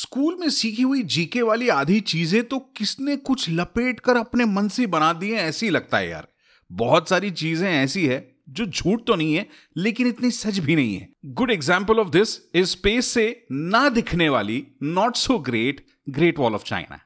School में सीखी हुई जीके वाली आधी चीज़ें तो किसने कुछ लपेट कर अपने मन से बना दिए ऐसी लगता है यार। बहुत सारी चीज़ें ऐसी है जो झूठ तो नहीं है, लेकिन इतनी सच भी नहीं है। Good example of this is space से ना दिखने वाली not so great Great Wall of China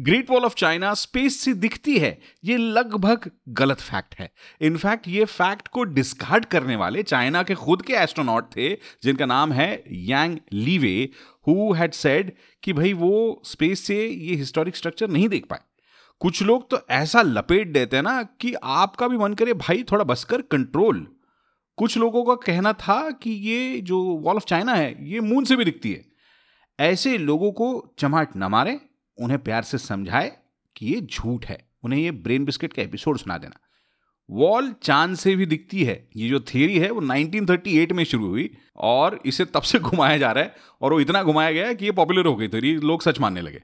Great Wall of China space से दिखती है। ये लगभग गलत फैक्ट है। इनफैक्ट ये फैक्ट को डिस्कार्ड करने वाले चाइना के खुद के एस्ट्रोनॉट थे, जिनका नाम है Yang Liwei who had said कि भाई वो स्पेस से ये हिस्टोरिक स्ट्रक्चर नहीं देख पाए। कुछ लोग तो ऐसा लपेट देते हैं ना कि आपका भी मन करे, भाई, थोड़ा बस कर कंट्रोल कुछ लोगों का कहना था कि ये जो वॉल ऑफ़ चाइना है, ये मून से भी दिखती है। ऐसे लोगों को चमाट न मारे। उन्हें प्यार से समझाए कि ये झूठ है। उन्हें ये ब्रेन बिस्किट का एपिसोड सुना देना। वॉल चाँद से भी दिखती है। ये जो थियरी है, वो 1938 में शुरू हुई और इसे तब से घुमाया जा रहा है और वो इतना घुमाया गया कि ये पॉपुलर हो गई थी लोग सच मानने लगे।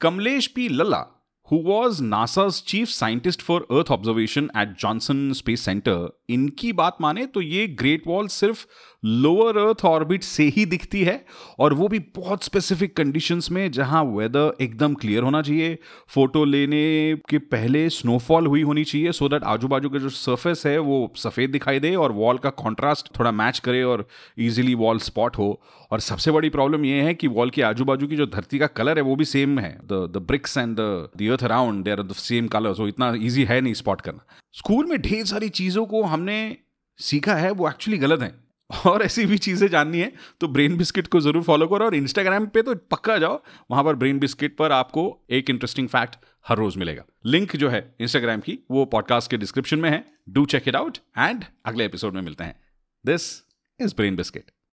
Kamlesh P Lalla who was NASA's chief scientist for Earth observation at Johnson Space Center, इनकी बात माने तो ये ग्रेट वॉल सिर्फ़ लोअर अर्थ ऑर्बिट से ही दिखती है और वो भी बहुत स्पेसिफिक कंडीशंस में जहाँ वेदर एकदम क्लियर होना चाहिए। फ़ोटो लेने के पहले स्नोफॉल हुई होनी चाहिए सो दैट आजू बाजू का जो सर्फेस है वो सफ़ेद दिखाई दे और वॉल का कॉन्ट्रास्ट थोड़ा मैच करे और इजीली वॉल स्पॉट हो। और सबसे बड़ी प्रॉब्लम ये है कि वॉल के आजू बाजू की जो धरती का कलर है वो भी सेम है। The the bricks and the earth around there are the same colour so इतना ईजी है नहीं स्पॉट करना। स्कूल में ढेर सारी चीज़ों को हमने सीखा है, वो एक्चुअली गलत है। और ऐसी भी चीज़ें जाननी है तो ब्रेन बिस्किट को ज़रूर फॉलो करो और इंस्टाग्राम पे तो पक्का जाओ, वहाँ पर ब्रेन बिस्किट पर आपको एक इंटरेस्टिंग फैक्ट हर रोज मिलेगा। लिंक जो है इंस्टाग्राम की, वो पॉडकास्ट के डिस्क्रिप्शन में है। Do check it out and अगले एपिसोड में मिलते हैं। This is brain biscuit